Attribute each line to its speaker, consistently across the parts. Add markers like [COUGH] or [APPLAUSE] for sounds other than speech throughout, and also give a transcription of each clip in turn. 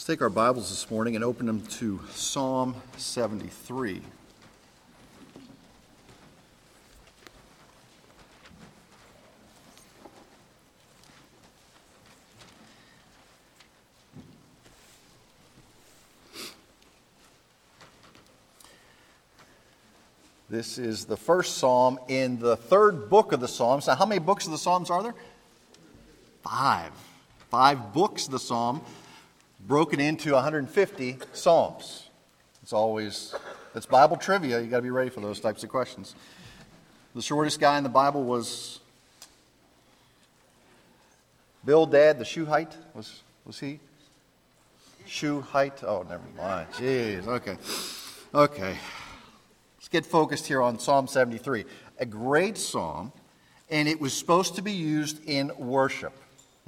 Speaker 1: Let's take our Bibles this morning and open them to Psalm 73. This is the first psalm in the third book of the Psalms. Now, how many books of the Psalms are there? Five. Five books of the Psalm broken into 150 Psalms. It's always, it's Bible trivia. you got to be ready for those types of questions. The shortest guy in the Bible was Bill Bildad, the Shuhite. Was, was he? Shuhite? Oh, never mind. Jeez, okay. Okay. Let's get focused here on Psalm 73. A great psalm, and it was supposed to be used in worship.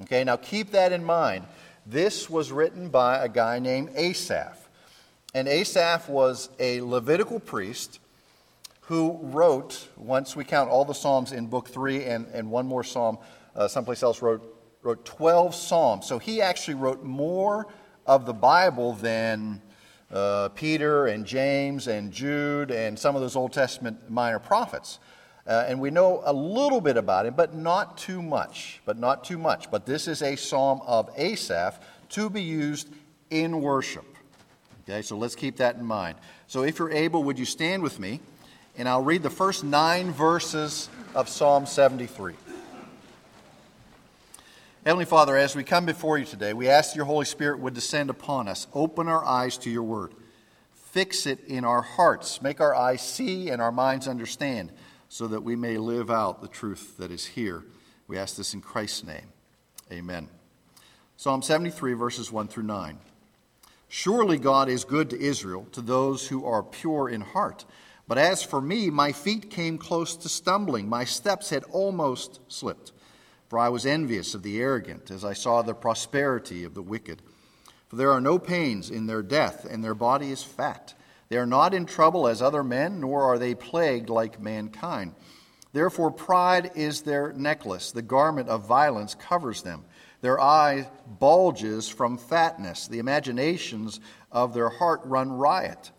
Speaker 1: Okay, now keep that in mind this was written by a guy named Asaph. And Asaph was a Levitical priest who wrote, once we count all the Psalms in Book 3 and, and one more Psalm uh, someplace else, wrote, wrote 12 Psalms. So he actually wrote more of the Bible than uh, Peter and James and Jude and some of those Old Testament minor prophets. Uh, and we know a little bit about him, but not too much. But not too much. But this is a psalm of Asaph to be used in worship. Okay, so let's keep that in mind. So if you're able, would you stand with me? And I'll read the first nine verses of Psalm 73. Heavenly Father, as we come before you today, we ask that your Holy Spirit would descend upon us. Open our eyes to your word. Fix it in our hearts. Make our eyes see and our minds understand so that we may live out the truth that is here. We ask this in Christ's name. Amen. Psalm 73, verses 1 through 9. Surely God is good to Israel, to those who are pure in heart. But as for me, my feet came close to stumbling, my steps had almost slipped. For I was envious of the arrogant, as I saw the prosperity of the wicked. For there are no pains in their death, and their body is fat. They are not in trouble as other men, nor are they plagued like mankind. Therefore, pride is their necklace. The garment of violence covers them. Their eye bulges from fatness. The imaginations of their heart run riot.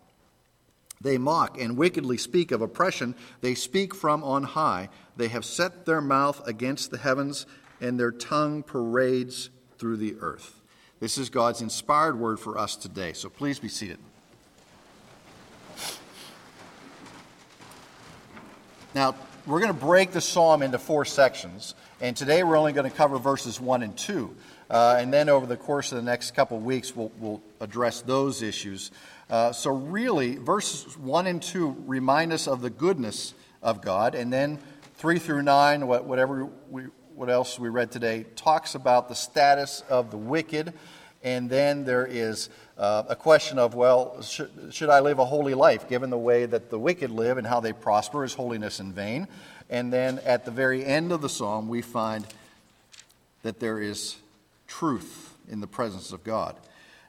Speaker 1: They mock and wickedly speak of oppression. They speak from on high. They have set their mouth against the heavens, and their tongue parades through the earth. This is God's inspired word for us today. So please be seated. Now, we're going to break the psalm into four sections, and today we're only going to cover verses 1 and 2. Uh, and then over the course of the next couple of weeks, we'll, we'll address those issues. Uh, so, really, verses 1 and 2 remind us of the goodness of God, and then 3 through 9, whatever we, what else we read today, talks about the status of the wicked and then there is uh, a question of, well, should, should I live a holy life given the way that the wicked live and how they prosper? Is holiness in vain? And then at the very end of the psalm, we find that there is truth in the presence of God.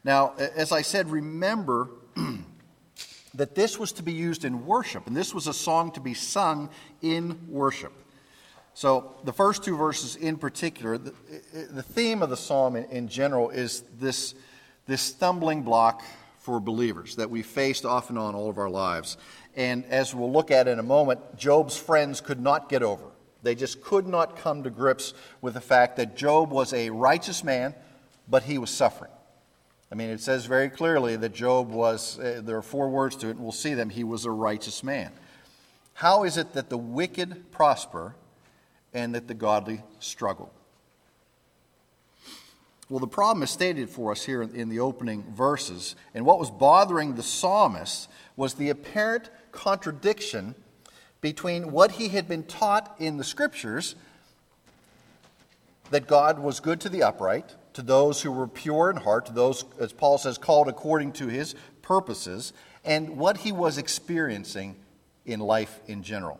Speaker 1: Now, as I said, remember [CLEARS THROAT] that this was to be used in worship, and this was a song to be sung in worship. So, the first two verses in particular, the, the theme of the psalm in, in, general is this, this stumbling block for believers that we faced off and on all of our lives. And as we'll look at in a moment, Job's friends could not get over. They just could not come to grips with the fact that Job was a righteous man, but he was suffering. I mean, it says very clearly that Job was, uh, there are four words to it, and we'll see them. He was a righteous man. How is it that the wicked prosper and that the godly struggle. Well, the problem is stated for us here in the opening verses. And what was bothering the psalmist was the apparent contradiction between what he had been taught in the scriptures that God was good to the upright, to those who were pure in heart, to those, as Paul says, called according to his purposes, and what he was experiencing in life in general.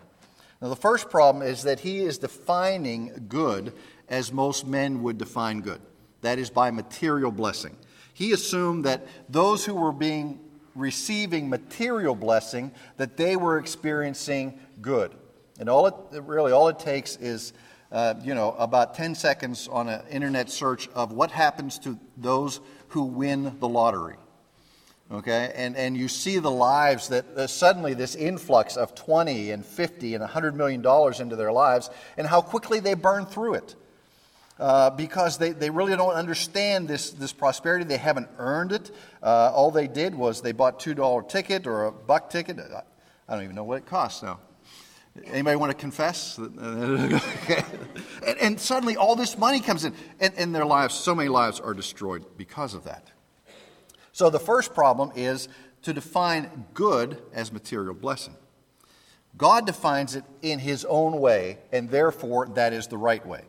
Speaker 1: Now, the first problem is that he is defining good as most men would define good that is, by material blessing. He assumed that those who were being receiving material blessing that they were experiencing good and all it really all it takes is uh, you know, about 10 seconds on an internet search of what happens to those who win the lottery. Okay, and, and you see the lives that uh, suddenly this influx of 20 and 50 and 100 million dollars into their lives, and how quickly they burn through it. Uh, because they, they really don't understand this, this prosperity. They haven't earned it. Uh, all they did was they bought $2 ticket or a buck ticket. I don't even know what it costs now. Anybody want to confess? [LAUGHS] and, and, suddenly all this money comes in, and, and their lives, so many lives are destroyed because of that. So the first problem is to define good as material blessing. God defines it in his own way, and therefore that is the right way.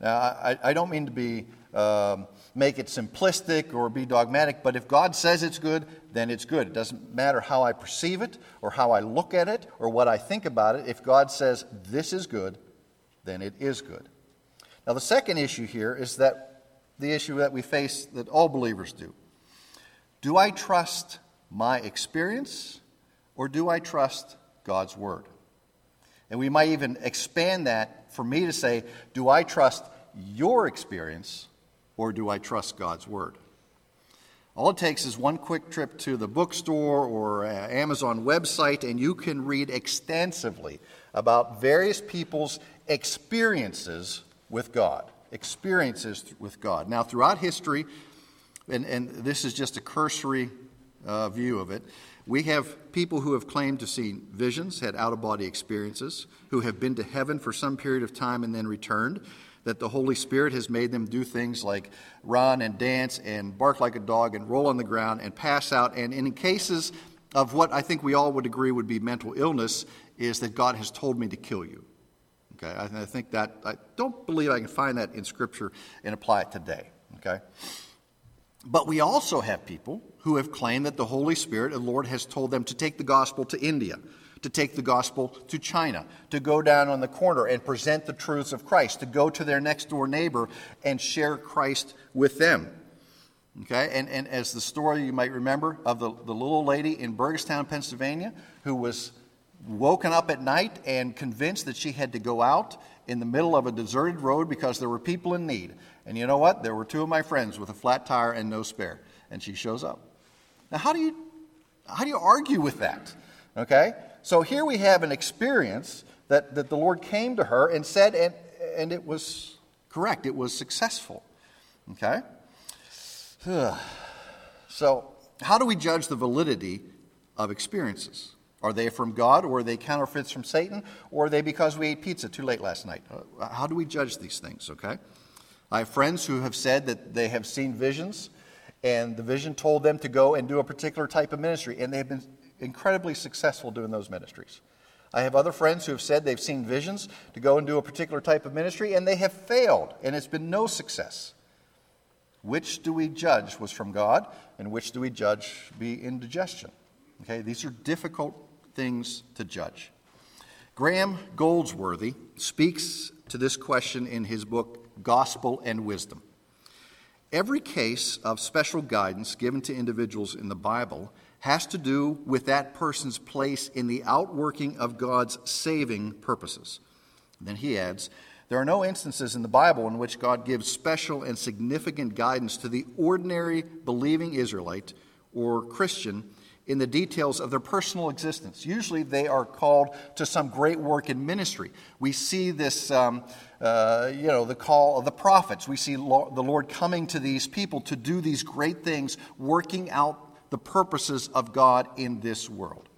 Speaker 1: Now, I, I don't mean to be um, make it simplistic or be dogmatic, but if God says it's good, then it's good. It doesn't matter how I perceive it or how I look at it or what I think about it. If God says this is good, then it is good. Now, the second issue here is that the issue that we face that all believers do. Do I trust my experience or do I trust God's word? And we might even expand that for me to say, do I trust your experience or do I trust God's word? All it takes is one quick trip to the bookstore or uh, Amazon website, and you can read extensively about various people's experiences with God. Experiences with God. Now, throughout history, and, and this is just a cursory uh, view of it, we have people who have claimed to see visions, had out of body experiences, who have been to heaven for some period of time and then returned that the Holy Spirit has made them do things like run and dance and bark like a dog and roll on the ground and pass out. And in cases of what I think we all would agree would be mental illness, is that God has told me to kill you. Okay, I, I think that, I don't believe I can find that in Scripture and apply it today. Okay? But we also have people who have claimed that the Holy Spirit, the Lord, has told them to take the gospel to India to take the gospel to China, to go down on the corner and present the truths of Christ, to go to their next door neighbor and share Christ with them. Okay, and, and as the story you might remember of the, the little lady in Burgettstown, Pennsylvania, who was woken up at night and convinced that she had to go out in the middle of a deserted road because there were people in need. And you know what? There were two of my friends with a flat tire and no spare. And she shows up. Now, how do you, how do you argue with that? Okay? So here we have an experience that, that the Lord came to her and said, and, and it was correct, it was successful. Okay? [SIGHS] So, how do we judge the validity of experiences? Are they from God, or are they counterfeits from Satan, or are they because we ate pizza too late last night? Uh, how do we judge these things, okay? I have friends who have said that they have seen visions, and the vision told them to go and do a particular type of ministry, and they have been incredibly successful doing those ministries. I have other friends who have said they've seen visions to go and do a particular type of ministry, and they have failed, and it's been no success. Which do we judge was from God, and which do we judge be indigestion? Okay, these are difficult things to judge. Graham Goldsworthy speaks to this question in his book, Gospel and Wisdom. Every case of special guidance given to individuals in the Bible has to do with that person's place in the outworking of God's saving purposes. And then he adds, there are no instances in the Bible in which God gives special and significant guidance to the ordinary believing Israelite or Christian in the details of their personal existence. Usually they are called to some great work in ministry. We see this, um, uh, you know, the call of the prophets. We see lo- the Lord coming to these people to do these great things, working out the purposes of God in this world.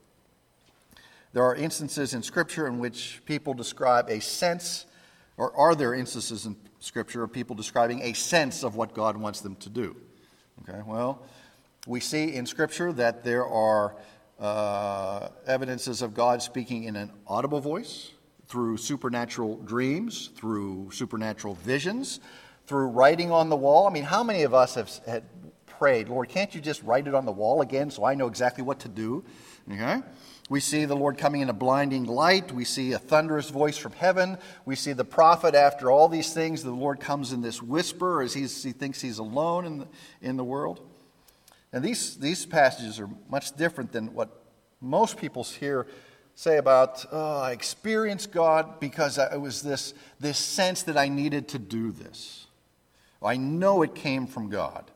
Speaker 1: There are instances in Scripture in which people describe a sense, or are there instances in Scripture of people describing a sense of what God wants them to do? Okay, well, we see in Scripture that there are uh, evidences of God speaking in an audible voice, through supernatural dreams, through supernatural visions, through writing on the wall. I mean, how many of us have had prayed, Lord, can't you just write it on the wall again so I know exactly what to do? Okay? We see the Lord coming in a blinding light. We see a thunderous voice from heaven. We see the prophet, after all these things, the Lord comes in this whisper as he thinks he's alone in the, in the world. And these, these passages are much different than what most people hear say about, oh, I experienced God because it was this, this sense that I needed to do this. I know it came from God.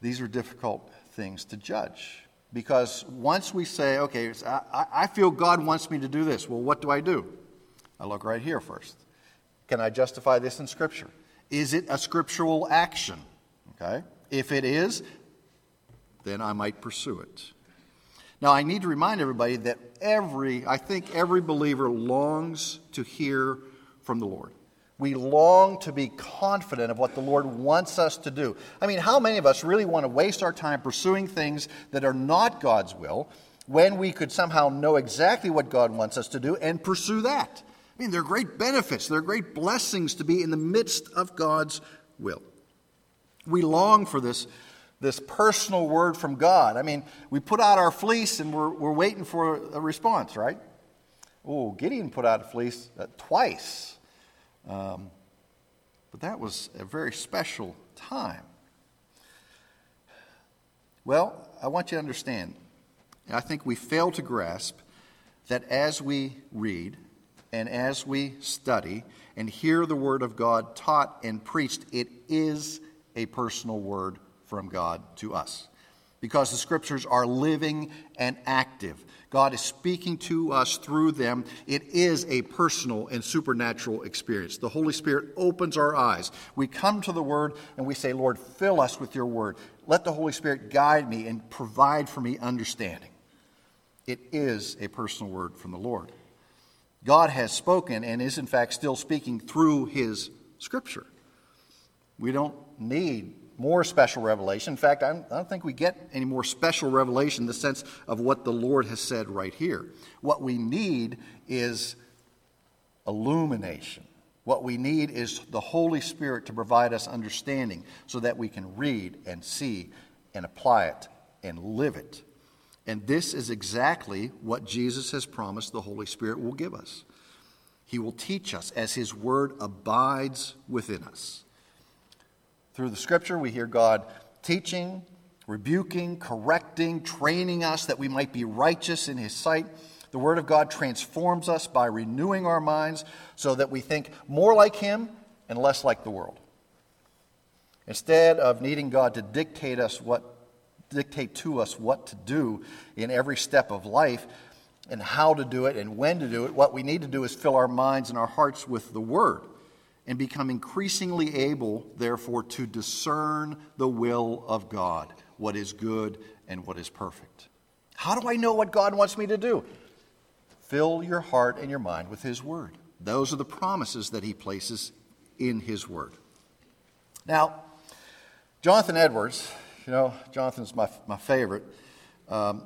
Speaker 1: These are difficult things to judge because once we say, okay, I, I feel God wants me to do this, well, what do I do? I look right here first. Can I justify this in Scripture? Is it a scriptural action? Okay. If it is, then I might pursue it. Now, I need to remind everybody that every, I think every believer longs to hear from the Lord. We long to be confident of what the Lord wants us to do. I mean, how many of us really want to waste our time pursuing things that are not God's will when we could somehow know exactly what God wants us to do and pursue that? I mean, there are great benefits, there are great blessings to be in the midst of God's will. We long for this, this personal word from God. I mean, we put out our fleece and we're, we're waiting for a response, right? Oh, Gideon put out a fleece uh, twice um, but that was a very special time. Well, I want you to understand, I think we fail to grasp that as we read and as we study and hear the Word of God taught and preached, it is a personal word from God to us. Because the Scriptures are living and active. God is speaking to us through them. It is a personal and supernatural experience. The Holy Spirit opens our eyes. We come to the Word and we say, Lord, fill us with your Word. Let the Holy Spirit guide me and provide for me understanding. It is a personal word from the Lord. God has spoken and is, in fact, still speaking through His Scripture. We don't need more special revelation. In fact, I don't think we get any more special revelation in the sense of what the Lord has said right here. What we need is illumination. What we need is the Holy Spirit to provide us understanding so that we can read and see and apply it and live it. And this is exactly what Jesus has promised the Holy Spirit will give us. He will teach us as His Word abides within us. Through the scripture, we hear God teaching, rebuking, correcting, training us that we might be righteous in His sight. The Word of God transforms us by renewing our minds so that we think more like Him and less like the world. Instead of needing God to dictate us what dictate to us what to do in every step of life and how to do it and when to do it, what we need to do is fill our minds and our hearts with the Word and become increasingly able, therefore, to discern the will of God, what is good and what is perfect. How do I know what God wants me to do? Fill your heart and your mind with His Word. Those are the promises that He places in His Word. Now, Jonathan Edwards, you know, Jonathan's my, my favorite. Um,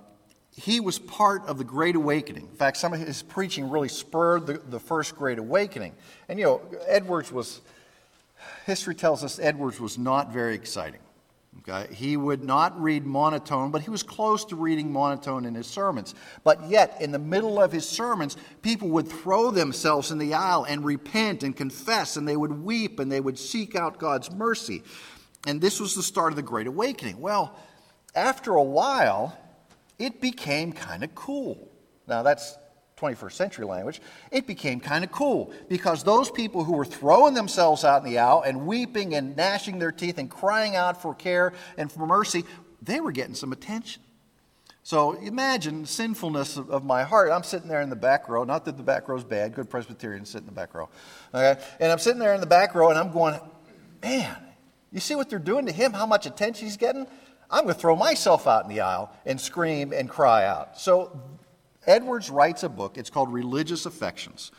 Speaker 1: he was part of the Great Awakening. In fact, some of his preaching really spurred the, the first Great Awakening. And, you know, Edwards was, history tells us Edwards was not very exciting. Okay? He would not read monotone, but he was close to reading monotone in his sermons. But yet, in the middle of his sermons, people would throw themselves in the aisle and repent and confess, and they would weep and they would seek out God's mercy. And this was the start of the Great Awakening. Well, after a while, it became kind of cool. Now, that's 21st century language. It became kind of cool because those people who were throwing themselves out in the aisle and weeping and gnashing their teeth and crying out for care and for mercy, they were getting some attention. So imagine sinfulness of, of, my heart. I'm sitting there in the back row. Not that the back row is bad. Good Presbyterians sit in the back row. Okay? And I'm sitting there in the back row and I'm going, man, you see what they're doing to him? How much attention he's getting? I'm going to throw myself out in the aisle and scream and cry out. So Edwards writes a book. It's called Religious Affections.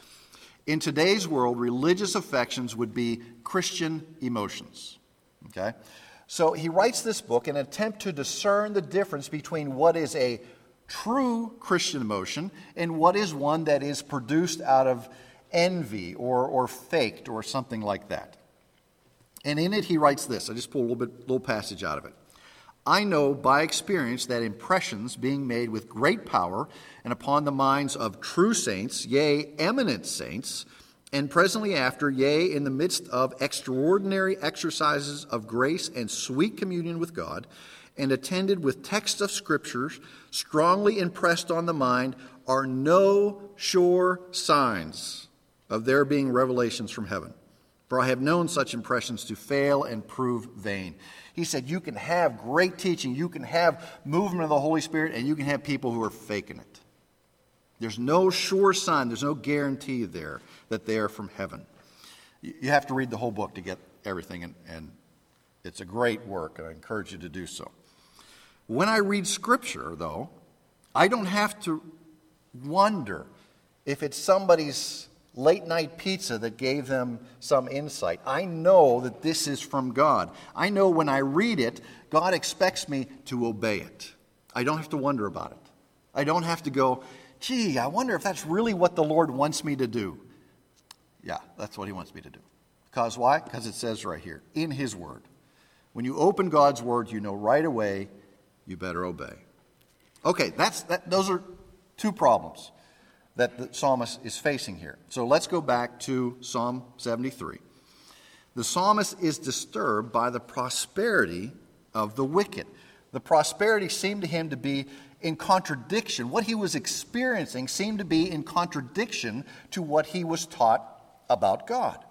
Speaker 1: In today's world, religious affections would be Christian emotions. Okay? So he writes this book in an attempt to discern the difference between what is a true Christian emotion and what is one that is produced out of envy or, or faked or something like that. And in it, he writes this. I just pulled a little bit, little passage out of it. I know by experience that impressions being made with great power and upon the minds of true saints, yea, eminent saints, and presently after, yea, in the midst of extraordinary exercises of grace and sweet communion with God, and attended with texts of scriptures strongly impressed on the mind, are no sure signs of there being revelations from heaven. For I have known such impressions to fail and prove vain. He said, You can have great teaching, you can have movement of the Holy Spirit, and you can have people who are faking it. There's no sure sign, there's no guarantee there that they are from heaven. You have to read the whole book to get everything, and, and it's a great work, and I encourage you to do so. When I read Scripture, though, I don't have to wonder if it's somebody's late night pizza that gave them some insight. I know that this is from God. I know when I read it, God expects me to obey it. I don't have to wonder about it. I don't have to go, gee, I wonder if that's really what the Lord wants me to do. Yeah, that's what He wants me to do. Because why? Because it says right here, in His Word. When you open God's Word, you know right away you better obey. Okay, that's, that, those are two problems that the psalmist is facing here. So let's go back to Psalm 73. The psalmist is disturbed by the prosperity of the wicked. The prosperity seemed to him to be in contradiction. What he was experiencing seemed to be in contradiction to what he was taught about God.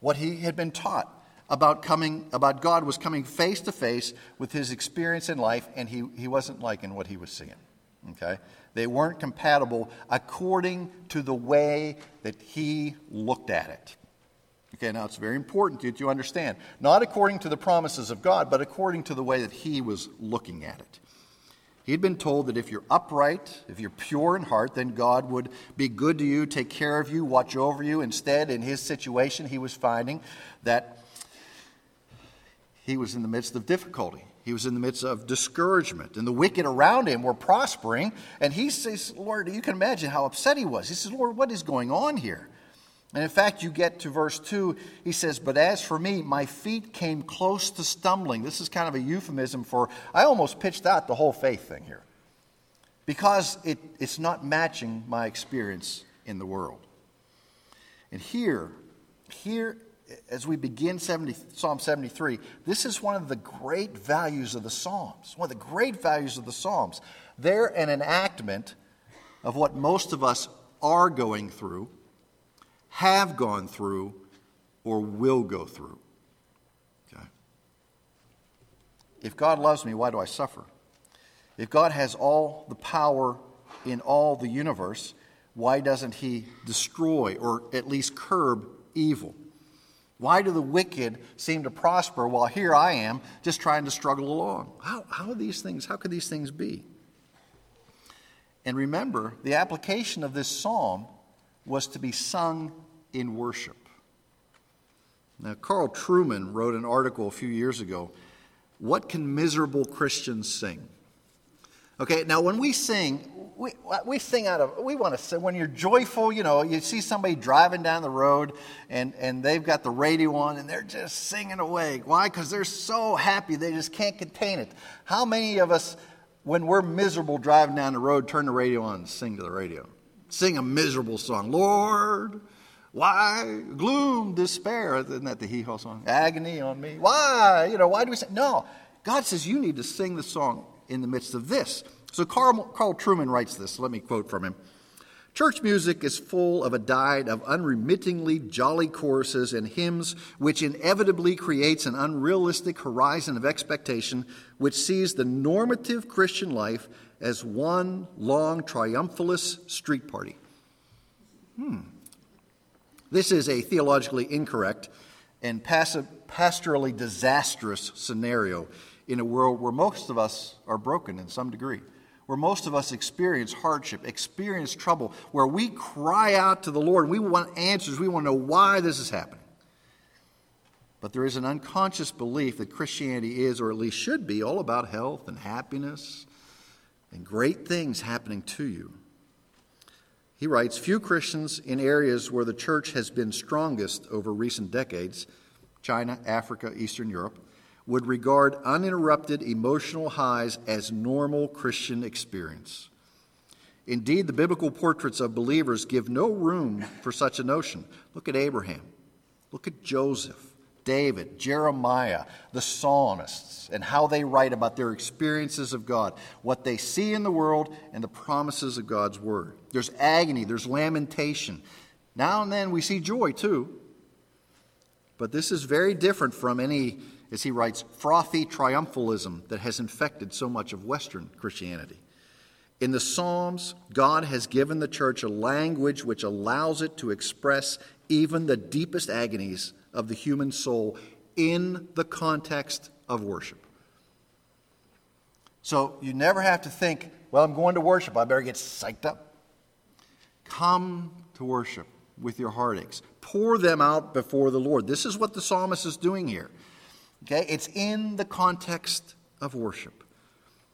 Speaker 1: What he had been taught about coming about God was coming face to face with his experience in life, and he, he wasn't liking what he was seeing. Okay? They weren't compatible according to the way that he looked at it. Okay, now it's very important that you understand. Not according to the promises of God, but according to the way that he was looking at it. He'd been told that if you're upright, if you're pure in heart, then God would be good to you, take care of you, watch over you. Instead, in his situation, he was finding that he was in the midst of difficulty. He was in the midst of discouragement, and the wicked around him were prospering. And he says, Lord, you can imagine how upset he was. He says, Lord, what is going on here? And in fact, you get to verse 2, he says, But as for me, my feet came close to stumbling. This is kind of a euphemism for, I almost pitched out the whole faith thing here because it, it's not matching my experience in the world. And here, here as we begin 70, Psalm 73, this is one of the great values of the Psalms. One of the great values of the Psalms. They're an enactment of what most of us are going through, have gone through, or will go through. Okay? If God loves me, why do I suffer? If God has all the power in all the universe, why doesn't He destroy or at least curb evil? Why do the wicked seem to prosper while here I am just trying to struggle along? How, how are these things, how could these things be? And remember, the application of this psalm was to be sung in worship. Now, Carl Trueman wrote an article a few years ago What Can Miserable Christians Sing? Okay, now when we sing, we, uh, we sing out of, we want to sing. When you're joyful, you know, you see somebody driving down the road and, and they've got the radio on and they're just singing away. Why? Because they're so happy they just can't contain it. How many of us, when we're miserable driving down the road, turn the radio on and sing to the radio? Sing a miserable song. Lord, why gloom, despair? Isn't that the hee haw song? Agony on me. Why? You know, why do we sing? No. God says you need to sing the song in the midst of this. So Carl, Carl Trueman writes this. Let me quote from him. Church music is full of a diet of unremittingly jolly choruses and hymns, which inevitably creates an unrealistic horizon of expectation, which sees the normative Christian life as one long triumphalist street party. Hmm. This is a theologically incorrect and pastorally disastrous scenario in a world where most of us are broken in some degree, where most of us experience hardship, experience trouble, where we cry out to the Lord. We want answers. We want to know why this is happening. But there is an unconscious belief that Christianity is, or at least should be, all about health and happiness and great things happening to you. He writes Few Christians in areas where the church has been strongest over recent decades China, Africa, Eastern Europe would regard uninterrupted emotional highs as normal Christian experience. Indeed, the biblical portraits of believers give no room for such a notion. Look at Abraham. Look at Joseph, David, Jeremiah, the psalmists, and how they write about their experiences of God, what they see in the world, and the promises of God's word. There's agony, there's lamentation. Now and then we see joy too. But this is very different from any, as he writes, frothy triumphalism that has infected so much of Western Christianity. In the Psalms, God has given the church a language which allows it to express even the deepest agonies of the human soul in the context of worship. So you never have to think, well, I'm going to worship, I better get psyched up. Come to worship with your heartaches. Pour them out before the Lord. This is what the psalmist is doing here. Okay? It's in the context of worship.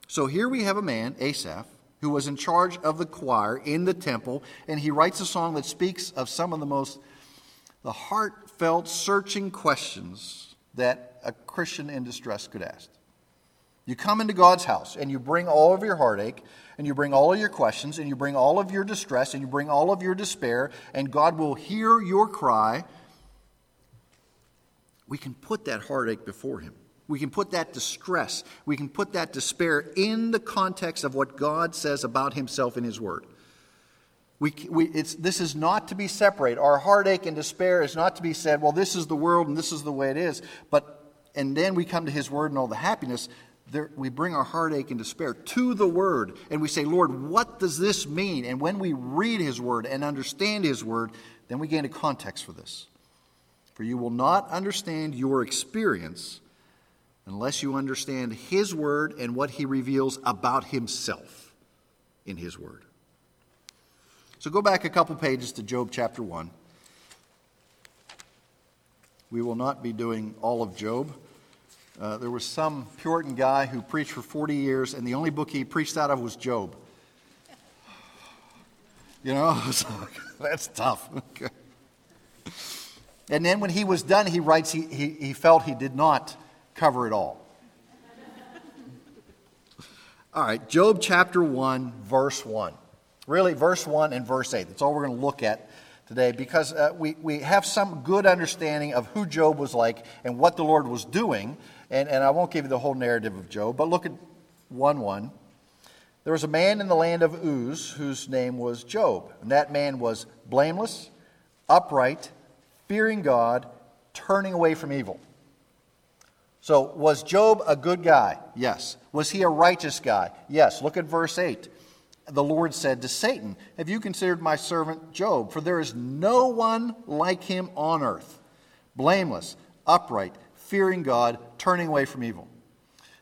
Speaker 1: So here we have a man, Asaph, who was in charge of the choir in the temple, and he writes a song that speaks of some of the most the heartfelt, searching questions that a Christian in distress could ask. You come into God's house and you bring all of your heartache, and you bring all of your questions, and you bring all of your distress, and you bring all of your despair, and God will hear your cry. We can put that heartache before Him. We can put that distress, we can put that despair in the context of what God says about Himself in His Word. We, we, this is not to be separated. Our heartache and despair is not to be said, well, this is the world and this is the way it is. But, and then we come to His Word and all the happiness. There, we bring our heartache and despair to the Word and we say, Lord, what does this mean? And when we read His Word and understand His Word, then we gain a context for this. For you will not understand your experience unless you understand His Word and what He reveals about Himself in His Word. So go back a couple pages to Job chapter 1. We will not be doing all of Job. Uh, there was some Puritan guy who preached for 40 years, and the only book he preached out of was Job. You know, [LAUGHS] that's tough. [LAUGHS] Okay. And then when he was done, he writes he, he, he felt he did not cover it all. All right, Job chapter 1, verse 1. Really, verse 1 and verse 8. That's all we're going to look at today because uh, we, we have some good understanding of who Job was like and what the Lord was doing. And, and I won't give you the whole narrative of Job, but look at 1 1. There was a man in the land of Uz whose name was Job. And that man was blameless, upright, fearing God, turning away from evil. So, was Job a good guy? Yes. Was he a righteous guy? Yes. Look at verse 8. The Lord said to Satan, Have you considered my servant Job? For there is no one like him on earth, blameless, upright, fearing God, turning away from evil.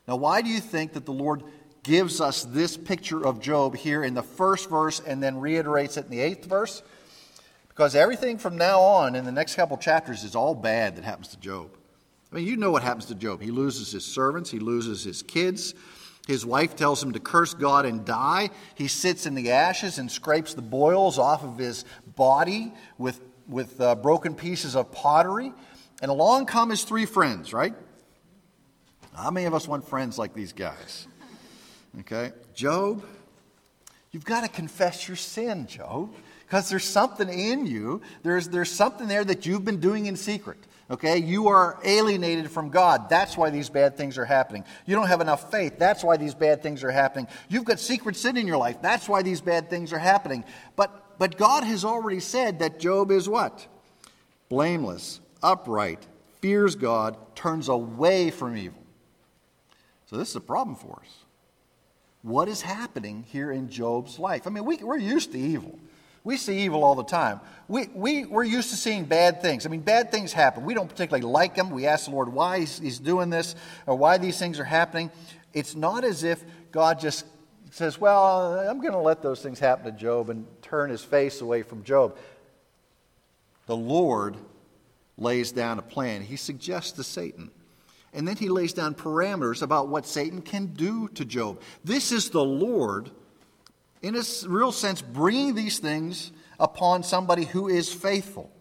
Speaker 1: Now, why do you think that the Lord gives us this picture of Job here in the first verse and then reiterates it in the eighth verse? Because everything from now on in the next couple chapters is all bad that happens to Job. I mean, you know what happens to Job. He loses his servants, he loses his kids. His wife tells him to curse God and die. He sits in the ashes and scrapes the boils off of his body with, with uh, broken pieces of pottery. And along come his three friends, right? How many of us want friends like these guys? Okay. Job, you've got to confess your sin, Job, because there's something in you. There's, there's something there that you've been doing in secret. Okay, you are alienated from God. That's why these bad things are happening. You don't have enough faith. That's why these bad things are happening. You've got secret sin in your life. That's why these bad things are happening. But but God has already said that Job is what? Blameless, upright, fears God, turns away from evil. So this is a problem for us. What is happening here in Job's life? I mean, we, we're used to evil. We see evil all the time. We, we, we're used to seeing bad things. I mean, bad things happen. We don't particularly like them. We ask the Lord why he's, he's doing this or why these things are happening. It's not as if God just says, Well, I'm going to let those things happen to Job and turn his face away from Job. The Lord lays down a plan. He suggests to Satan. And then he lays down parameters about what Satan can do to Job. This is the Lord in a real sense, bringing these things upon somebody who is faithful.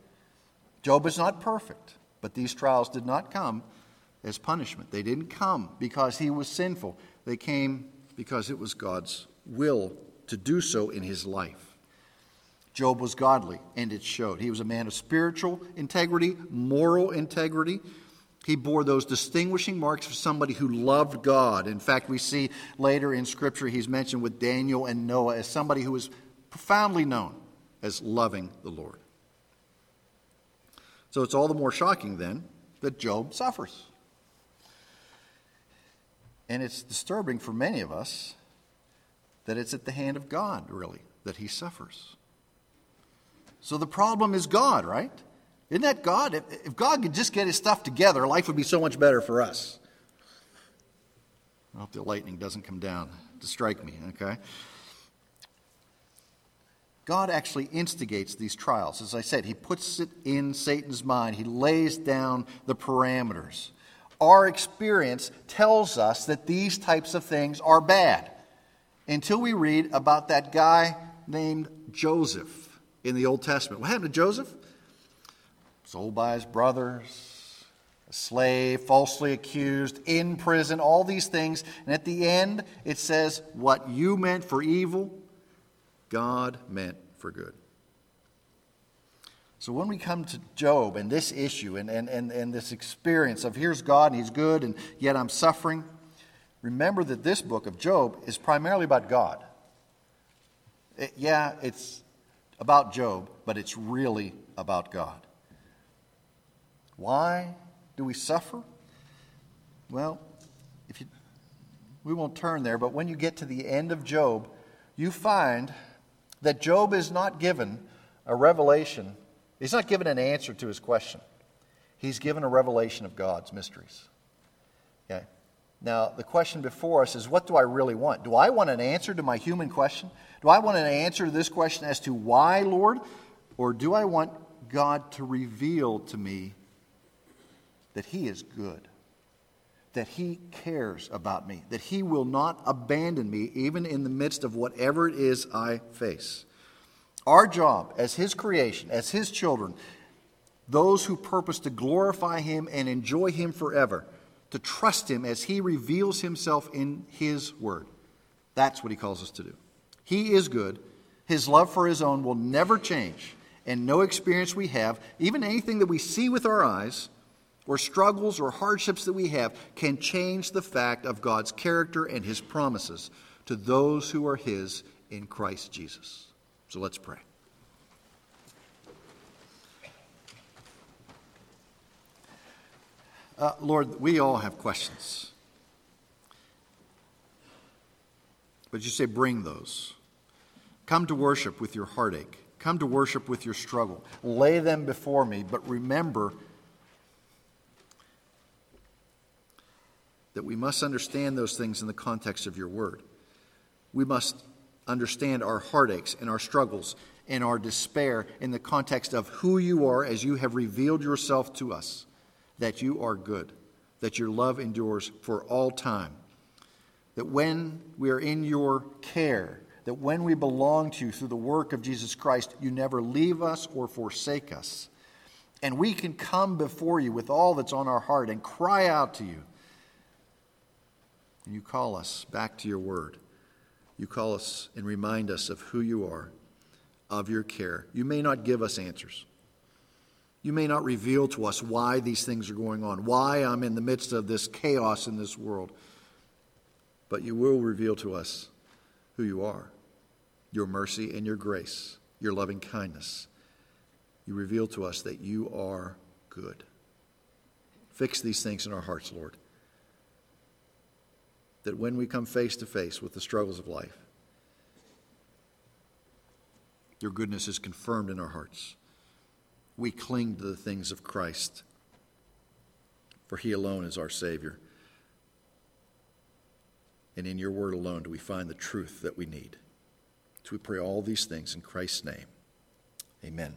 Speaker 1: Job is not perfect, but these trials did not come as punishment. They didn't come because he was sinful, they came because it was God's will to do so in his life. Job was godly, and it showed. He was a man of spiritual integrity, moral integrity. He bore those distinguishing marks of somebody who loved God. In fact, we see later in Scripture he's mentioned with Daniel and Noah as somebody who was profoundly known as loving the Lord. So it's all the more shocking then that Job suffers. And it's disturbing for many of us that it's at the hand of God, really, that he suffers. So the problem is God, right? Isn't that God? If, if God could just get his stuff together, life would be so much better for us. I hope the lightning doesn't come down to strike me, okay? God actually instigates these trials. As I said, He puts it in Satan's mind, He lays down the parameters. Our experience tells us that these types of things are bad until we read about that guy named Joseph in the Old Testament. What happened to Joseph? Sold by his brothers, a slave, falsely accused, in prison, all these things. And at the end, it says, What you meant for evil, God meant for good. So when we come to Job and this issue and, and, and, and this experience of here's God and he's good and yet I'm suffering, remember that this book of Job is primarily about God. It, yeah, it's about Job, but it's really about God. Why do we suffer? Well, if you, we won't turn there, but when you get to the end of Job, you find that Job is not given a revelation, he's not given an answer to his question. He's given a revelation of God's mysteries. Okay? Now, the question before us is what do I really want? Do I want an answer to my human question? Do I want an answer to this question as to why, Lord? Or do I want God to reveal to me that He is good? that He cares about me, that He will not abandon me even in the midst of whatever it is I face. Our job as His creation, as His children, those who purpose to glorify Him and enjoy Him forever, to trust Him as He reveals Himself in His Word. That's what He calls us to do. He is good. His love for His own will never change, and no experience we have, even anything that we see with our eyes, or struggles or hardships that we have can change the fact of God's character and his promises to those who are his in Christ Jesus. So let's pray. Uh, Lord, we all have questions. But you say, bring those. Come to worship with your heartache. Come to worship with your struggle. Lay them before me, but remember that we must understand those things in the context of your word. We must understand our heartaches and our struggles and our despair in the context of who you are as you have revealed yourself to us, that you are good, that your love endures for all time, that when we are in your care, that when we belong to you through the work of Jesus Christ, you never leave us or forsake us. And we can come before you with all that's on our heart and cry out to you and you call us back to your word. You call us and remind us of who you are, of your care. You may not give us answers. You may not reveal to us why these things are going on, why I'm in the midst of this chaos in this world. But you will reveal to us who you are, your mercy and your grace, your loving kindness. You reveal to us that you are good. Fix these things in our hearts, Lord that when we come face to face with the struggles of life, your goodness is confirmed in our hearts. We cling to the things of Christ, for he alone is our Savior. And in your word alone do we find the truth that we need. So we pray all these things in Christ's name. Amen.